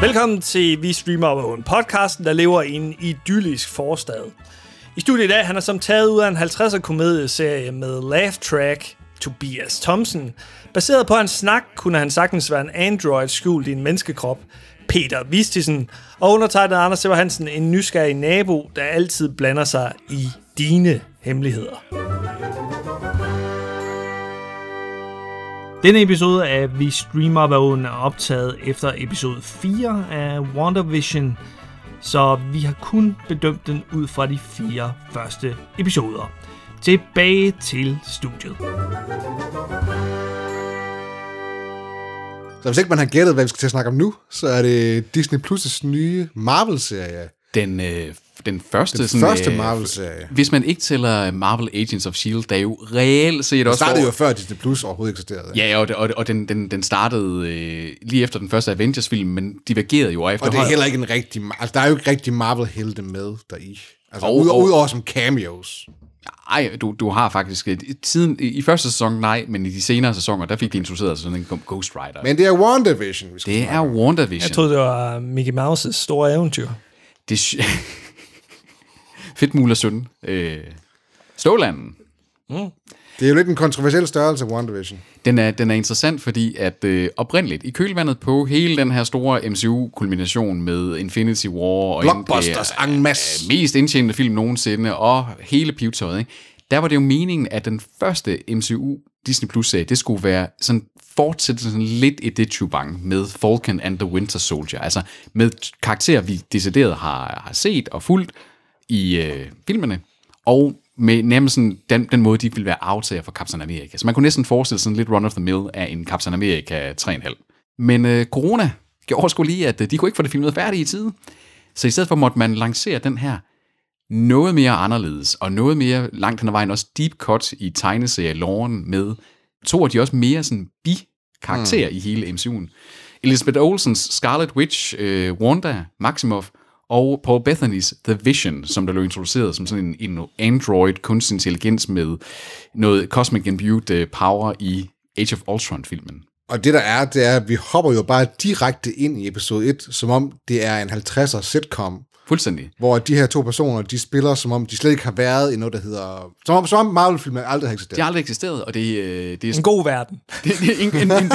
Velkommen til Vi Streamer over en podcasten, der lever i en idyllisk forstad. I studiet i dag, han er som taget ud af en 50'er komedieserie med laugh track Tobias Thompson. Baseret på hans snak, kunne han sagtens være en android skjult i en menneskekrop. Peter Vistisen og undertegnet Anders Sever Hansen, en nysgerrig nabo, der altid blander sig i dine hemmeligheder. Denne episode af Vi Streamer Vågen er optaget efter episode 4 af WandaVision, så vi har kun bedømt den ud fra de fire første episoder. Tilbage til studiet. Så hvis ikke man har gættet, hvad vi skal til at snakke om nu, så er det Disney Plus' nye Marvel-serie. Den, øh, den første, Den sådan, første øh, Marvel-serie. Hvis man ikke tæller Marvel Agents of S.H.I.E.L.D., der er jo reelt set Det også... startede jo før Disney Plus overhovedet eksisterede. Ja, og, og, og den, den, den startede øh, lige efter den første Avengers-film, men divergerede jo Og det er heller ikke en rigtig... Altså, der er jo ikke rigtig Marvel-helte med deri. Altså, Og- ud, og- udover som cameos. Ej, du, du har faktisk... øh, Tiden, i, I første sæson, nej, men i de senere sæsoner, der fik de introduceret sådan en Ghost Rider. Men det er WandaVision, vi skal det snakke er. WandaVision. Jeg troede, det var Mickey Mouses store eventyr. Det sy- Fedt mul og søn. Øh, Stålanden. Det er jo lidt en kontroversiel størrelse, WandaVision. Den er, den er interessant, fordi at øh, oprindeligt, i kølvandet på hele den her store MCU-kulmination med Infinity War og Blockbusters en, en masse. øh, mest indtjenende film nogensinde, og hele pivetøjet, ikke? der var det jo meningen, at den første MCU Disney Plus-serie, det skulle være sådan fortsætte sådan lidt i det tubang med Falcon and the Winter Soldier, altså med karakterer, vi decideret har, har set og fulgt i øh, filmene, og med nærmest sådan den, den måde, de ville være aftager for Captain America. Så man kunne næsten forestille sig sådan lidt run of the mill af en Captain America 3,5. Men øh, corona gjorde sgu lige, at øh, de kunne ikke få det filmet færdigt i tide. Så i stedet for måtte man lancere den her noget mere anderledes, og noget mere langt hen ad vejen også deep cut i tegneserie-loven med to af de også mere sådan bi-karakterer mm. i hele MCU'en. Elizabeth Olsens Scarlet Witch, øh, Wanda Maximoff, og Paul Bethanys The Vision, som der blev introduceret som sådan en, en android kunstig intelligens med noget cosmic imbued øh, power i Age of Ultron-filmen. Og det der er, det er, at vi hopper jo bare direkte ind i episode 1, som om det er en 50'er sitcom, Fuldstændig. hvor de her to personer, de spiller, som om de slet ikke har været i noget, der hedder... Som om, som om Marvel-filmen aldrig har eksisteret. Det har aldrig eksisteret, og det, øh, det er En god verden. det, det, er en, en, en,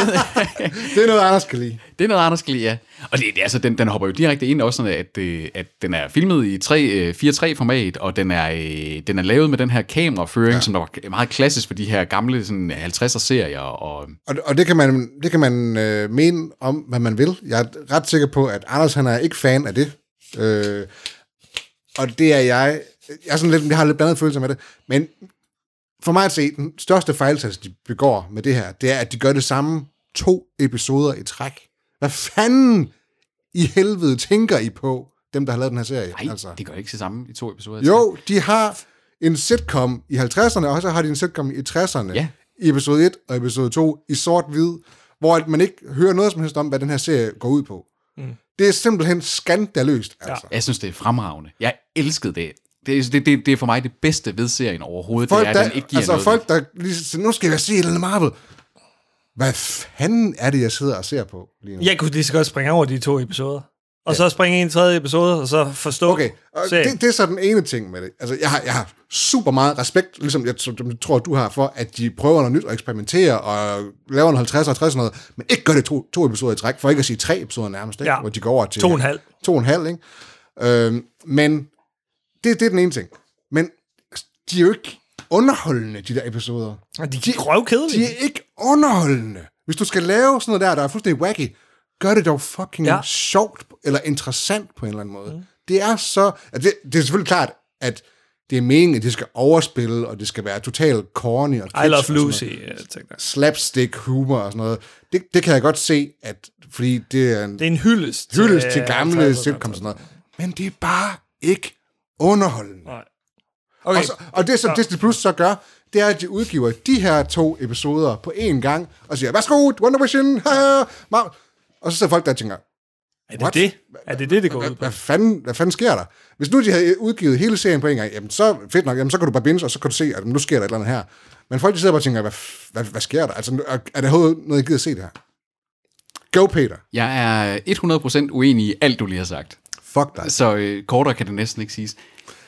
Det er noget, Anders kan lide. Det er noget, Anders kan lide, ja. Og det, det, altså, den, den hopper jo direkte ind også, sådan, at, øh, at den er filmet i 3, øh, 4.3-format, og den er, øh, den er lavet med den her kameraføring, ja. som der var meget klassisk for de her gamle sådan, 50'er-serier. Og, Og, og det kan man, det kan man øh, mene om, hvad man vil. Jeg er ret sikker på, at Anders han er ikke fan af det. Øh, og det er jeg. Jeg, er sådan lidt, jeg har lidt blandet følelser med det. Men for mig at se, den største fejltagelse, de begår med det her, det er, at de gør det samme to episoder i træk. Hvad fanden i helvede tænker I på, dem der har lavet den her serie? ej, altså. det gør ikke det samme i to episoder. Jo, de har en sitcom i 50'erne, og så har de en sitcom i 60'erne. Ja. I episode 1 og episode 2 i sort-hvid, hvor at man ikke hører noget som helst om, hvad den her serie går ud på. Mm. Det er simpelthen skandaløst, altså. Jeg synes, det er fremragende. Jeg elskede det. Det, er- det, det, det er for mig det bedste ved serien overhovedet, Folk, det er, der, den ikke giver altså noget. folk, der lige siger, nu skal jeg se andet Marvel. Hvad fanden er det, jeg sidder og ser på lige nu? Jeg kunne lige så godt springe over de to episoder. Og så springe i en tredje episode, og så forstå Okay, og serien. det, det er så den ene ting med det. Altså, jeg har, jeg har super meget respekt, ligesom jeg, tror, du har, for, at de prøver noget nyt og eksperimenterer og laver en 50 og 60 og noget, men ikke gør det to, to episoder i træk, for ikke at sige tre episoder nærmest, ikke? Ja. hvor de går over til... To og en halv. To og en halv, ikke? Øhm, men det, det er den ene ting. Men de er jo ikke underholdende, de der episoder. De er røvkedelige. De er ikke underholdende. Hvis du skal lave sådan noget der, der er fuldstændig wacky, gør det dog fucking Ja. ja. sjovt, eller interessant på en eller anden måde. Mm. Det er så... Det, det er selvfølgelig klart, at det er meningen, at det skal overspille, og det skal være totalt corny og I love og. Lucy. tænker. Slapstick humor og sådan noget. Det, det kan jeg godt se, at fordi det er en Det er en hyldest. hyldest til øh, gamle 50'erne. sitcoms og sådan noget. Men det er bare ikke underholdende. Nej. Okay. Og, så, og det, som Disney Plus så gør, det er, at de udgiver de her to episoder på én gang, og siger, værsgo, Wonder Vision, ha, Mar-" og så sidder folk der og tænker, er det what? det? Er det det, det går ud hvad, på? hvad, fanden, hvad fanden sker der? Hvis nu de havde udgivet hele serien på en gang, jamen så fedt nok, jamen så kan du bare binge, og så kan du se, at nu sker der et eller andet her. Men folk de sidder bare og tænker, hvad, hvad, hvad sker der? Altså, er, er der overhovedet noget, jeg gider at se det her? Go, Peter. Jeg er 100% uenig i alt, du lige har sagt. Fuck dig. Så øh, kortere kan det næsten ikke siges.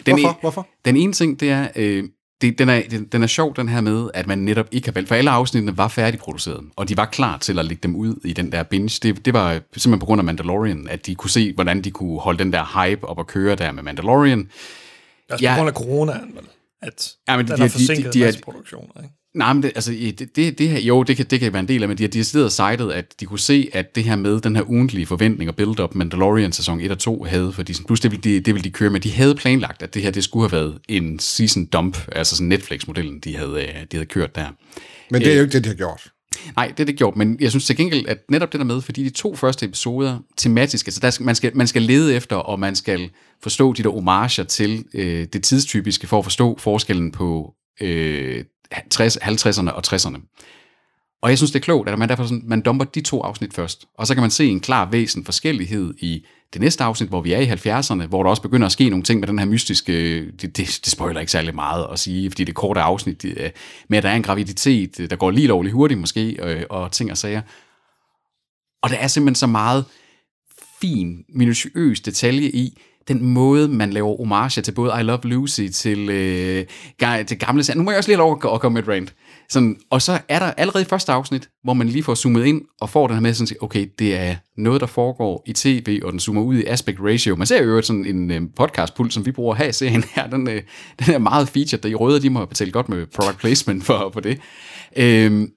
Den Hvorfor? e- Hvorfor? Den ene ting, det er, øh, det, den, er den, den er sjov, den her med, at man netop ikke har valgt, for alle afsnittene var færdigproduceret, og de var klar til at lægge dem ud i den der binge. Det, det var simpelthen på grund af Mandalorian, at de kunne se, hvordan de kunne holde den der hype op og køre der med Mandalorian. Også Ja. på grund af coronaen, vel? At Ja, men den de- har de- de- forsinket de er- masse produktioner, ikke? Nej, men det, altså, det, det, det her, jo, det kan, det kan være en del af, men de har decideret cited, at de kunne se, at det her med den her ugentlige forventning og build-up Mandalorian sæson 1 og 2 havde, for Disney Plus, det ville, de, det ville de køre med. De havde planlagt, at det her, det skulle have været en season dump, altså sådan Netflix-modellen, de havde, øh, de havde kørt der. Men det er jo ikke det, de har gjort. Nej, det er det gjort, men jeg synes til gengæld, at netop det der med, fordi de to første episoder tematisk, altså der skal, man, skal, man skal lede efter, og man skal forstå de der homager til øh, det tidstypiske, for at forstå forskellen på øh, 60, 50'erne og 60'erne. Og jeg synes, det er klogt, at man derfor sådan, man dumper de to afsnit først. Og så kan man se en klar væsen forskellighed i det næste afsnit, hvor vi er i 70'erne, hvor der også begynder at ske nogle ting med den her mystiske... Det, det, det spoiler ikke særlig meget at sige, fordi det er korte afsnit, det, med at der er en graviditet, der går lige lovligt hurtigt måske, og, og ting og sager. Og der er simpelthen så meget fin, minutiøs detalje i den måde, man laver homage til både I Love Lucy, til, øh, ga- til gamle sager. Nu må jeg også lige have lov at, at komme med et rant. Sådan, og så er der allerede i første afsnit, hvor man lige får zoomet ind og får den her med, sådan, at, okay, det er noget, der foregår i tv, og den zoomer ud i aspect ratio. Man ser jo sådan en øh, podcastpult, som vi bruger her i serien her, den, øh, den er meget featured, der i røde, de må betale godt med product placement for, for det. Øhm,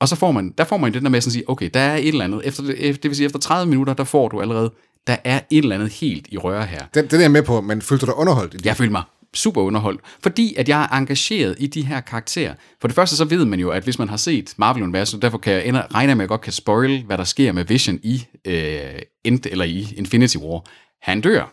og så får man, der får man den der med sådan at sige, okay, der er et eller andet. Efter, det det vil sige, efter 30 minutter, der får du allerede, der er et eller andet helt i røre her. Den, den er jeg med på, men følte du dig underholdt i det? Jeg føler mig super underholdt, fordi at jeg er engageret i de her karakterer. For det første så ved man jo, at hvis man har set Marvel-universet, derfor kan jeg ende, regne med, at jeg godt kan spoil, hvad der sker med Vision i, øh, End, eller i Infinity War. Han dør.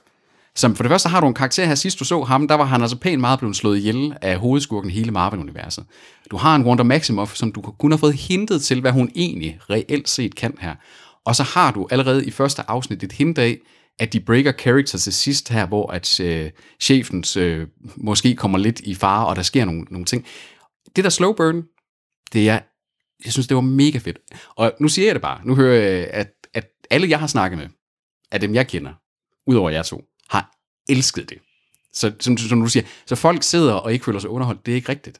Som for det første har du en karakter her, sidst du så ham, der var han altså pænt meget blevet slået ihjel af hovedskurken i hele Marvel-universet. Du har en Wanda Maximoff, som du kun har fået hintet til, hvad hun egentlig reelt set kan her. Og så har du allerede i første afsnit et hint af, at de breaker character til sidst her, hvor at øh, chefens øh, måske kommer lidt i fare, og der sker nogle, nogle ting. Det der slow burn, det er, jeg synes, det var mega fedt. Og nu siger jeg det bare, nu hører jeg, at, at alle jeg har snakket med, af dem jeg kender, udover jer to, har elsket det. Så som, som du siger, så folk sidder og ikke føler sig underholdt, det er ikke rigtigt.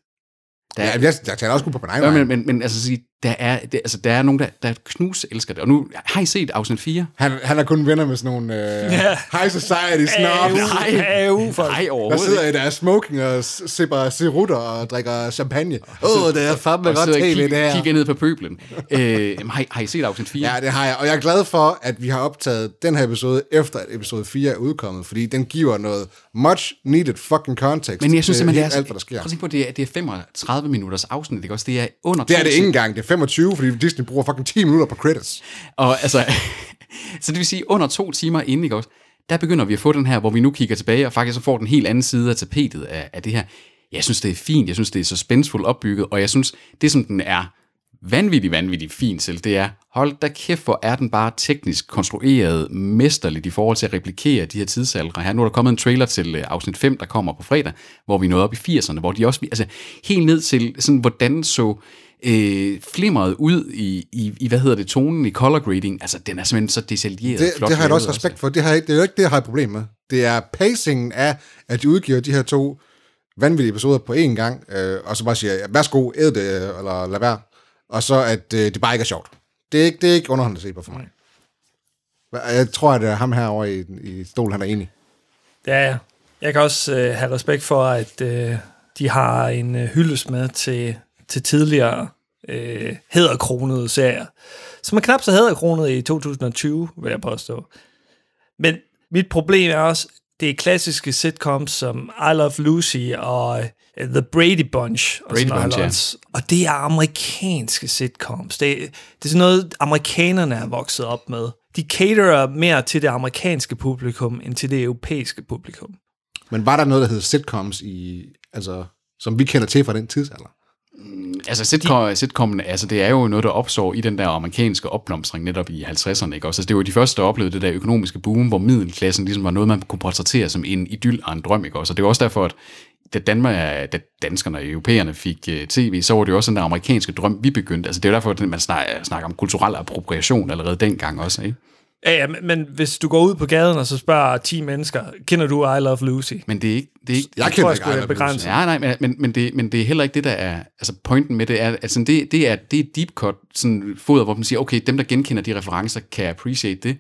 Der Ja, jeg, jeg taler også på på egen ja, men, men, men altså, sige, der er, det, altså, der er nogen, der, der knus elsker det. Og nu har I set afsnit 4? Han, han er kun venner med sådan nogle Ja. high society snobs, Nej, nej der overhovedet sidder ikke. i deres smoking og sipper cerutter og drikker champagne. Åh, oh, det er fandme godt sidder tv, det her. kigger ned på pøblen. øh, har, I, har I set afsnit 4? Ja, det har jeg. Og jeg er glad for, at vi har optaget den her episode, efter at episode 4 er udkommet, fordi den giver noget much needed fucking context Men jeg synes simpelthen, det er, alt, hvad der sker. Prøv at tænke på, det er, det er 35 minutters afsnit, ikke også? Det er under Det er det ikke engang. Det er 25, fordi Disney bruger fucking 10 minutter på credits. Og altså, så det vil sige, under to timer inden, ikke også, der begynder vi at få den her, hvor vi nu kigger tilbage, og faktisk så får den helt anden side af tapetet af, af det her. Jeg synes, det er fint. Jeg synes, det er så spændsfuldt opbygget, og jeg synes, det som den er vanvittigt, vanvittigt fint til, det er, hold da kæft, hvor er den bare teknisk konstrueret mesterligt i forhold til at replikere de her tidsaldre. Her nu er der kommet en trailer til øh, afsnit 5, der kommer på fredag, hvor vi nåede op i 80'erne, hvor de også, altså helt ned til sådan, hvordan så øh, flimmeret ud i, i, i, hvad hedder det, tonen i color grading. Altså, den er simpelthen så detaljeret. Det, flot det har jeg da også respekt for. Det, har jeg, det er jo ikke det, jeg har et problem med. Det er pacingen af, at de udgiver de her to vanvittige episoder på én gang, øh, og så bare siger, ja, værsgo, æd det, øh, eller lad være. Og så, at øh, det bare ikke er sjovt. Det er ikke, det er ikke underholdende at se på for mig. Jeg tror, at øh, ham herovre i, i stolen, han er enig. Ja, ja. Jeg kan også øh, have respekt for, at øh, de har en øh, hyldest med til, til tidligere øh, hæderkronede serier, som er knap så hæderkronet i 2020, vil jeg påstå. Men mit problem er også, det er klassiske sitcoms som I Love Lucy og øh, The Brady Bunch. Og, Brady Bunch, ja. og det er amerikanske sitcoms. Det, det er sådan noget, amerikanerne er vokset op med. De caterer mere til det amerikanske publikum, end til det europæiske publikum. Men var der noget, der hed sitcoms, i, altså, som vi kender til fra den tidsalder? Altså, sitcom, sitcomen, altså, det er jo noget, der opstår i den der amerikanske opblomstring netop i 50'erne, ikke også? Altså, det var jo de første, der oplevede det der økonomiske boom, hvor middelklassen ligesom var noget, man kunne portrættere som en idyll og en drøm, ikke også? Og det er også derfor, at da, Danmark, da danskerne og europæerne fik uh, tv, så var det jo også den der amerikanske drøm, vi begyndte. Altså det er jo derfor, at man snakker, snakker om kulturel appropriation allerede dengang også, ikke? Ja, ja, men, men hvis du går ud på gaden og så spørger 10 mennesker, kender du I Love Lucy? Men det er ikke... Det er ikke Jeg tror, kender jeg ikke skulle Ejler være begrænset. Ja, nej, men, men, men, det, men det er heller ikke det, der er... Altså, pointen med det er, altså, det, det er, det er deep cut sådan foder, hvor man siger, okay, dem, der genkender de referencer, kan appreciate det.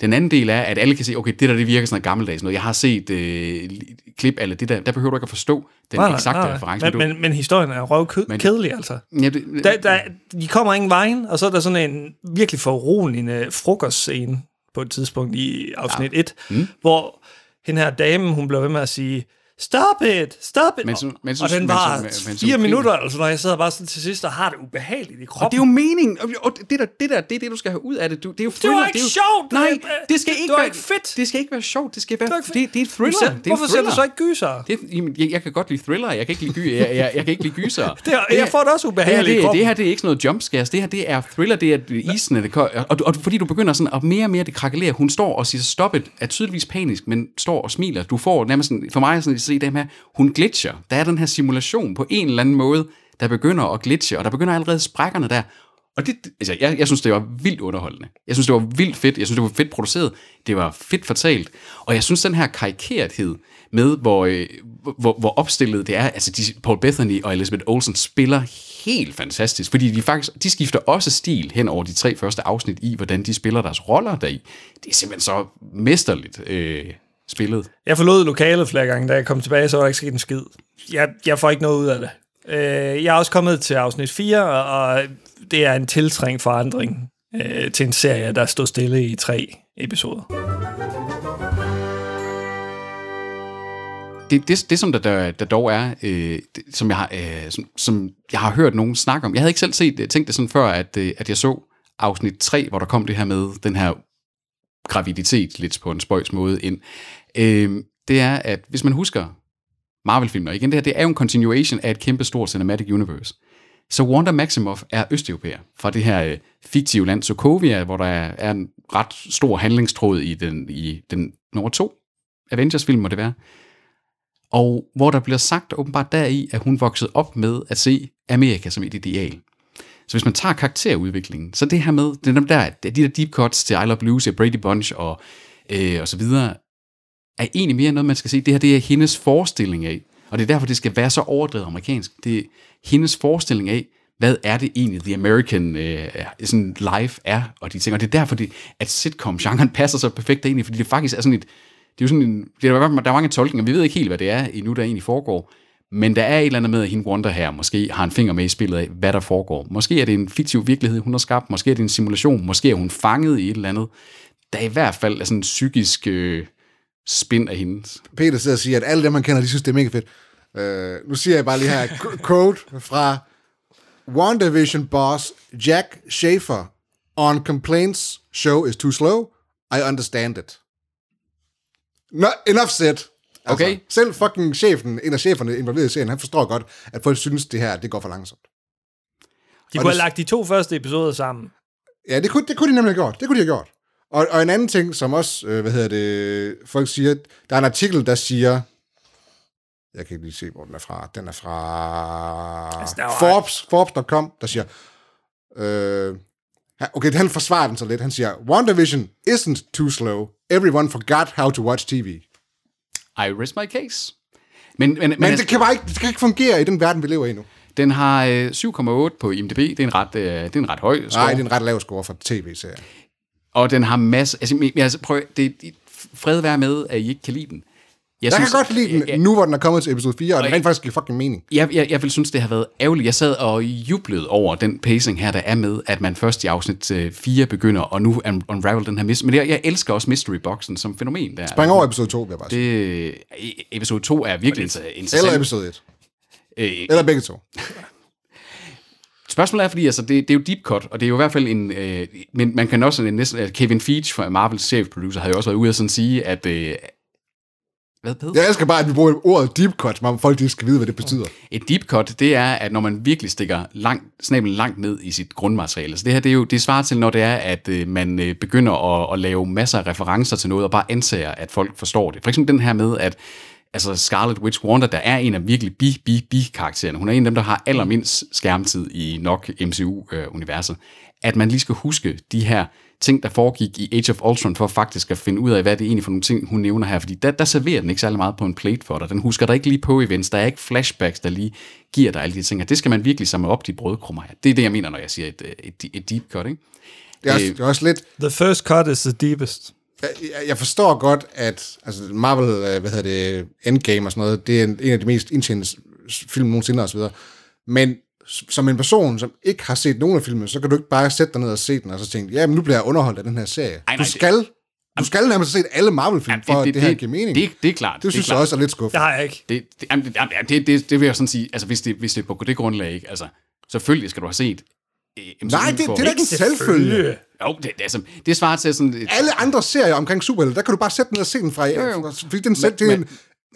Den anden del er, at alle kan se, okay, det der, det virker sådan noget gammeldags noget. Jeg har set øh, klip eller det der, der behøver du ikke at forstå den Nej, eksakte nej, nej. reference. Men, du, men, men historien er røvkedelig, altså. ja, det, Der, der, de kommer ingen vejen, og så er der sådan en virkelig foruroligende frokostscene på et tidspunkt i afsnit 1, mm. hvor hende her dame, hun bliver ved med at sige, Stop it! Stop it! Men så- men så- og den men var så- men- men så- fire minutter, altså når jeg sidder bare sådan til sidst og har det ubehageligt i Og kroppen. det er jo meningen. Og- Og det der, det der, det er det, du skal have ud af det. Du, det er jo thriller. var ikke det er jo, sjovt. Nej, Det- det skal det ikke var være ikke fedt. Det skal ikke være sjovt. Det skal være, det, det, det er et thriller. Selv- det er Hvorfor ser du så ikke gyser? Det, jamen, jeg, jeg kan godt lide thriller. Jeg kan ikke lide, gy, jeg, jeg, jeg kan ikke lide gyser. Det er- jeg får det også ubehageligt det, her, det, det her det er ikke sådan noget jumpscares. Det her det er thriller. Det er isen, det og, og, og, fordi du begynder sådan at mere og mere det krakelerer. Hun står og siger stop it, er tydeligvis panisk, men står og smiler. Du får nærmest sådan, for mig sådan se det her, hun glitcher. Der er den her simulation på en eller anden måde, der begynder at glitche, og der begynder allerede sprækkerne der. Og det, altså, jeg, jeg synes, det var vildt underholdende. Jeg synes, det var vildt fedt. Jeg synes, det var fedt produceret. Det var fedt fortalt. Og jeg synes, den her karikerethed med, hvor, øh, hvor, hvor opstillet det er, altså de, Paul Bethany og Elizabeth Olsen spiller helt fantastisk, fordi de faktisk, de skifter også stil hen over de tre første afsnit i, hvordan de spiller deres roller deri. Det er simpelthen så mesterligt øh, spillet. Jeg forlod lokalet flere gange, da jeg kom tilbage, så var der ikke sket en skid. Jeg, jeg får ikke noget ud af det. Øh, jeg er også kommet til afsnit 4, og, det er en tiltrængt forandring øh, til en serie, der stod stille i tre episoder. det, det, det som der, der, der dog er, øh, det, som, jeg har, øh, som, som jeg har hørt nogen snakke om, jeg havde ikke selv set det, tænkt det sådan før, at, øh, at jeg så afsnit 3, hvor der kom det her med den her graviditet lidt på en spøjs måde ind. Øh, det er, at hvis man husker Marvel-filmer, igen det her, det er jo en continuation af et kæmpe stort cinematic universe. Så Wanda Maximoff er østeuropæer fra det her øh, fiktive land Sokovia, hvor der er, er en ret stor handlingstråd i den, i den nummer to Avengers-film, må det være. Og hvor der bliver sagt åbenbart deri, at hun voksede op med at se Amerika som et ideal. Så hvis man tager karakterudviklingen, så det her med, det er dem der, de der deep cuts til I Love og Brady Bunch og, øh, og så videre, er egentlig mere noget, man skal se. Det her, det er hendes forestilling af, og det er derfor, det skal være så overdrevet amerikansk. Det er hendes forestilling af, hvad er det egentlig, The American øh, sådan life er, og de ting. Og det er derfor, det, at sitcom-genren passer så perfekt ind i, fordi det faktisk er sådan et, det er jo sådan en, det er, der er mange tolkninger, vi ved ikke helt, hvad det er endnu, der egentlig foregår, men der er et eller andet med, at hende Wonder her måske har en finger med i spillet af, hvad der foregår. Måske er det en fiktiv virkelighed, hun har skabt, måske er det en simulation, måske er hun fanget i et eller andet. Der er i hvert fald er sådan en psykisk øh, spin af hendes. Peter sidder og siger, at alle dem, man kender, de synes, det er mega fedt. Uh, nu siger jeg bare lige her quote fra WandaVision boss Jack Schaefer. On complaints, show is too slow. I understand it. No, enough said. Altså, Okay. Selv fucking chefen, en af cheferne involveret i serien, han forstår godt, at folk synes, det her, det går for langsomt. De Og kunne det- have lagt de to første episoder sammen. Ja, det kunne, det kunne de nemlig have gjort. Det kunne de have gjort. Og, og en anden ting, som også, øh, hvad hedder det, folk siger, der er en artikel, der siger, jeg kan ikke lige se, hvor den er fra. Den er fra Altså, der var- Forbes, Forbes.com, der siger, øh, okay, han forsvarer den så lidt. Han siger, WandaVision isn't too slow. Everyone forgot how to watch TV. I rest my case. Men, men, men, Men altså, det kan bare ikke, det kan ikke fungere i den verden, vi lever i nu. den har øh, 7,8 på IMDb. Det er en ret, øh, det er en ret høj score. Nej, det er en ret lav score for tv-serier. Og den har masser... Altså, altså prøv, det, fred være med, at I ikke kan lide den. Jeg kan godt lide den, jeg, nu hvor den er kommet til episode 4, og den jeg- rent faktisk giver fucking mening. jeg, jeg, jeg vil synes, det har været ærgerligt. Jeg sad og jublede over den pacing her, der er med, at man først i afsnit 4 begynder, og nu un- unravel den her mystery. Men jeg, jeg elsker også mystery-boxen som fænomen. Der. Spring over episode 2, vil jeg bare sige. Det, episode 2 er virkelig inter- interessant. Eller episode 1. Øh, Eller begge to. Spørgsmålet er, fordi altså, det, det er jo deep cut, og det er jo i hvert fald en... Øh, men man kan også næsten... at Kevin Feige fra Marvels chef producer har jo også været ude og sådan sige, at... Øh, hvad hvad? Jeg elsker bare, at vi bruger ordet deep cut, om folk de skal vide, hvad det betyder. Et deep cut, det er, at når man virkelig stikker langt, snablen langt ned i sit grundmateriale. Så det her, det er jo det svarer til, når det er, at øh, man øh, begynder at, at lave masser af referencer til noget, og bare antager, at folk forstår det. For eksempel den her med, at altså Scarlet Witch Wanda, der er en af virkelig bi, bi, bi karaktererne. Hun er en af dem, der har allermindst skærmtid i nok MCU-universet. At man lige skal huske de her ting, der foregik i Age of Ultron, for faktisk at finde ud af, hvad det er egentlig for nogle ting, hun nævner her. Fordi der, der serverer den ikke særlig meget på en plate for dig. Den husker dig ikke lige på events. Der er ikke flashbacks, der lige giver dig alle de ting. Og det skal man virkelig samle op, de brødkrummer her. Det er det, jeg mener, når jeg siger et, et, et deep cut, ikke? Det er, også, det er også lidt... The first cut is the deepest. Jeg, jeg forstår godt, at altså Marvel, øh, hvad hedder det, Endgame og sådan noget, det er en, en af de mest indtjenende film nogensinde og så videre. Men som en person, som ikke har set nogen af filmene, så kan du ikke bare sætte dig ned og se den, og så tænke, ja, men nu bliver jeg underholdt af den her serie. nej, du det- skal, du skal nærmest have set alle Marvel-film, for at det, det her giver mening. Det, det er klart. det synes klart. jeg også er lidt Det skuffende. har jeg ikke. Det, det, det, det, det, det vil jeg sådan sige, altså hvis det, hvis det er på det grundlag, ikke? Altså, selvfølgelig skal du have set øh, MCU Nej, det, det er da ikke en selvfølge. Jo, det, det, altså, det svarer til sådan... Et, Alle andre serier omkring superhelte, der kan du bare sætte den ned og se den fra, Jo, jo. fordi den selv, det er en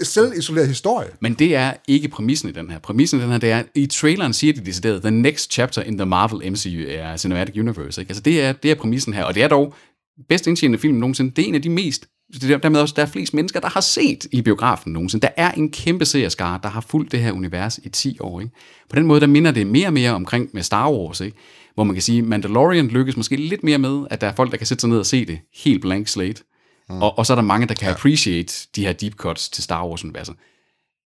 selvisoleret historie. Men det er ikke præmissen i den her. Præmissen i den her, det er, i traileren siger de decideret, the next chapter in the Marvel MCU er Cinematic Universe. Ikke? Altså det er, det er præmissen her, og det er dog bedst indtjenende film nogensinde. Det er en af de mest, dermed også, der er flest mennesker, der har set i biografen nogensinde. Der er en kæmpe seerskare, der har fulgt det her univers i 10 år. Ikke? På den måde, der minder det mere og mere omkring med Star Wars, ikke? hvor man kan sige, Mandalorian lykkes måske lidt mere med, at der er folk, der kan sætte sig ned og se det helt blank slate. Mm. Og, og så er der mange, der kan ja. appreciate de her deep cuts til Star Wars-universet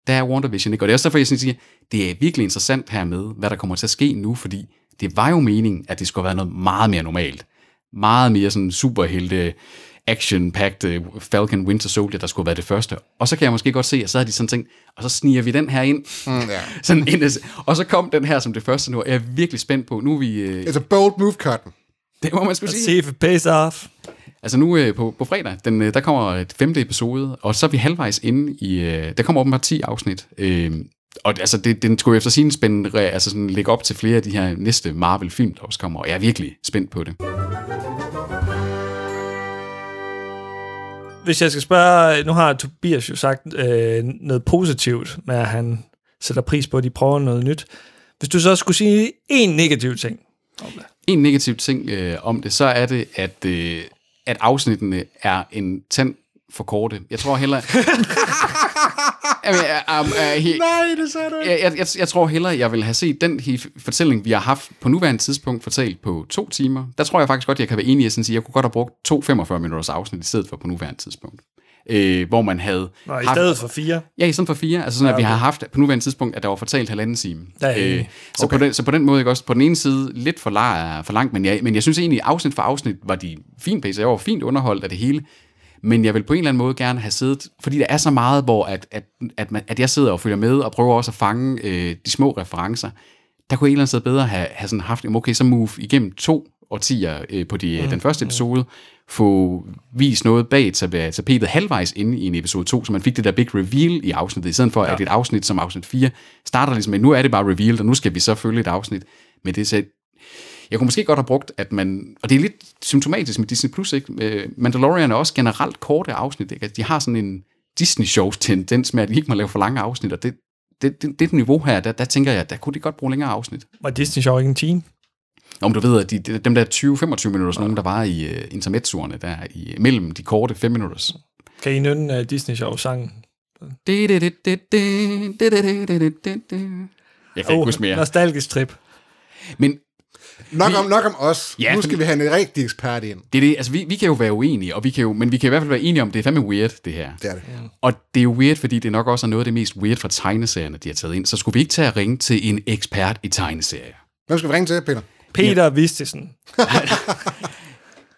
der er WandaVision ikke. Og det er også derfor, jeg siger, det er virkelig interessant her med, hvad der kommer til at ske nu, fordi det var jo meningen, at det skulle være noget meget mere normalt. Meget mere sådan superhelte action-packed øh, Falcon Winter Soldier, der skulle være det første. Og så kan jeg måske godt se, at så har de sådan tænkt, og så sniger vi den her ind. Mm, ja. sådan ind og så kom den her som det første nu, og jeg er virkelig spændt på. Nu er vi... Øh, It's a bold move, Cotton. det må man skulle Let's sige. see if it pays off. Altså nu øh, på, på fredag, den, øh, der kommer et femte episode, og så er vi halvvejs inde i, øh, der kommer åbenbart 10 afsnit. Øh, og altså, det, den skulle efter sin spænde, re- altså sådan lægge op til flere af de her næste Marvel-film, der også kommer, og jeg er virkelig spændt på det. Hvis jeg skal spørge, nu har Tobias jo sagt øh, noget positivt med, at han sætter pris på, at de prøver noget nyt. Hvis du så skulle sige en negativ ting om det. En negativ ting øh, om det, så er det, at, øh, at afsnittene er en tand for korte. Jeg tror hellere... Jamen, jeg, jeg, jeg, jeg, Nej, det sagde du ikke. jeg, jeg, jeg, jeg tror hellere, jeg vil have set den fortælling, vi har haft på nuværende tidspunkt fortalt på to timer. Der tror jeg faktisk godt, jeg kan være enig i at sige, at jeg kunne godt have brugt to 45 minutters afsnit i stedet for på nuværende tidspunkt. Øh, hvor man havde... Nå, i haft- stedet for fire. Ja, i stedet for fire. Altså sådan, at vi har haft på nuværende tidspunkt, at der var fortalt halvanden time. Enig. øh, så, okay. på den, så på den måde, ikke også, på den ene side lidt for, la- for langt, men jeg, men jeg synes egentlig, afsnit for afsnit var de fint paced. Jeg var fint underholdt af det hele. Men jeg vil på en eller anden måde gerne have siddet, fordi der er så meget, hvor at, at, at, man, at jeg sidder og følger med, og prøver også at fange øh, de små referencer. Der kunne jeg et eller andet sted bedre have, have sådan haft, okay, så move igennem to årtier øh, på de, mm. den første episode, få vist noget bag tapetet halvvejs inde i en episode 2, så man fik det der big reveal i afsnittet, i stedet for ja. at et afsnit som afsnit 4 starter ligesom med, nu er det bare revealed, og nu skal vi så følge et afsnit med det. Jeg kunne måske godt have brugt, at man, og det er lidt symptomatisk med Disney+, Plus, ikke? Øh, Mandalorian er også generelt korte afsnit, ikke? De har sådan en Disney-shows tendens med, at de ikke må lave for lange afsnit, og det, det, det, det niveau her, der, der tænker jeg, der kunne de godt bruge længere afsnit. Var Disney Show ikke en teen? Om du ved, at de, de- dem der 20-25 minutters, nogen der var i uh, intermezzoerne der, i, mellem de korte 5 minutters. Kan I nynne uh, Disney Show sangen? Jeg kan ikke huske mere. nostalgisk trip. Men Nok om, nok om os. Ja, nu skal vi have en rigtig ekspert ind. det er det, altså vi, vi kan jo være uenige, og vi kan jo, men vi kan i hvert fald være enige om, det er fandme weird, det her. Det er det. Og det er jo weird, fordi det nok også er noget af det mest weird fra tegneserierne, de har taget ind. Så skulle vi ikke tage at ringe til en ekspert i tegneserier? Hvem skal vi ringe til, Peter? Peter ja. Vistisen.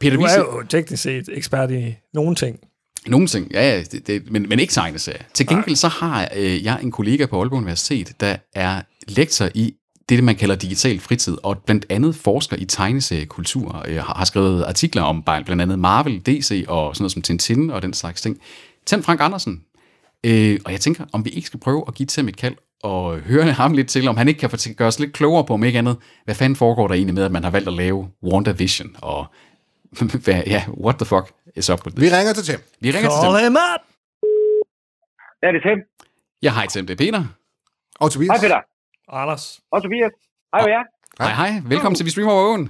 Peter Du er jo teknisk set ekspert i nogle ting. nogle ting, ja, ja det, det, men, men ikke tegneserier. Til gengæld så har øh, jeg en kollega på Aalborg Universitet, der er lektor i det, man kalder digital fritid, og blandt andet forsker i tegneseriekultur, øh, har, har skrevet artikler om blandt andet Marvel, DC og sådan noget som Tintin og den slags ting. Tim Frank Andersen. Øh, og jeg tænker, om vi ikke skal prøve at give Tim et kald og høre ham lidt til, om han ikke kan gøre os lidt klogere på, om ikke andet, hvad fanden foregår der egentlig med, at man har valgt at lave WandaVision, og hvad, ja, what the fuck is up with Vi this? ringer til Tim. Vi ringer til Tim. Call him up! Ja, det er Tim. Ja, hej Tim, det er Peter. Og Tobias. Hej Peter. Anders. Og Tobias. Hej med jer. Hej, hej. Velkommen til Vi Streamer Over Åen.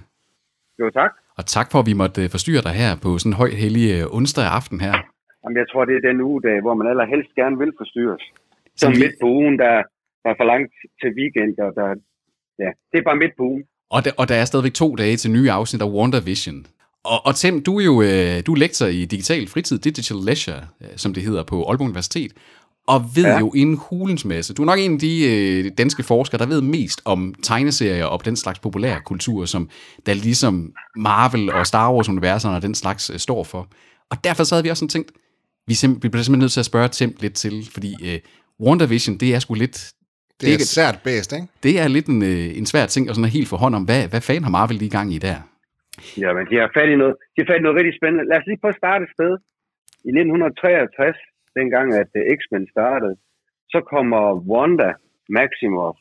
Jo, tak. Og tak for, at vi måtte øh, forstyrre dig her på sådan en høj hellig øh, onsdag aften her. Jamen, jeg tror, det er den ugedag, hvor man allerhelst gerne vil forstyrres. Så Som midt på ugen, der, der er for langt til weekend, og der, ja, det er bare midt på ugen. Og der, og der er stadigvæk to dage til nye afsnit af WandaVision. Og, og Tim, du er jo øh, du er lektor i digital fritid, Digital Leisure, som det hedder på Aalborg Universitet, og ved ja. Jo en hulens masse. Du er nok en af de øh, danske forskere, der ved mest om tegneserier og den slags populær kultur, som der ligesom Marvel og Star Wars-universerne og den slags øh, står for. Og derfor så havde vi også sådan tænkt, vi, sim- vi bliver simpelthen nødt til at spørge Tim lidt til, fordi øh, WandaVision, det er sgu lidt Det er ikke- et sært bæst, ikke? det er lidt en, øh, en svær ting at sådan helt få hånd om, hvad, hvad fanden har Marvel lige i gang i der? Ja, men de har fat i noget, de har fat i noget rigtig spændende. Lad os lige prøve at starte et sted. I 1963, dengang at uh, X-Men startede, så kommer Wanda Maximoff,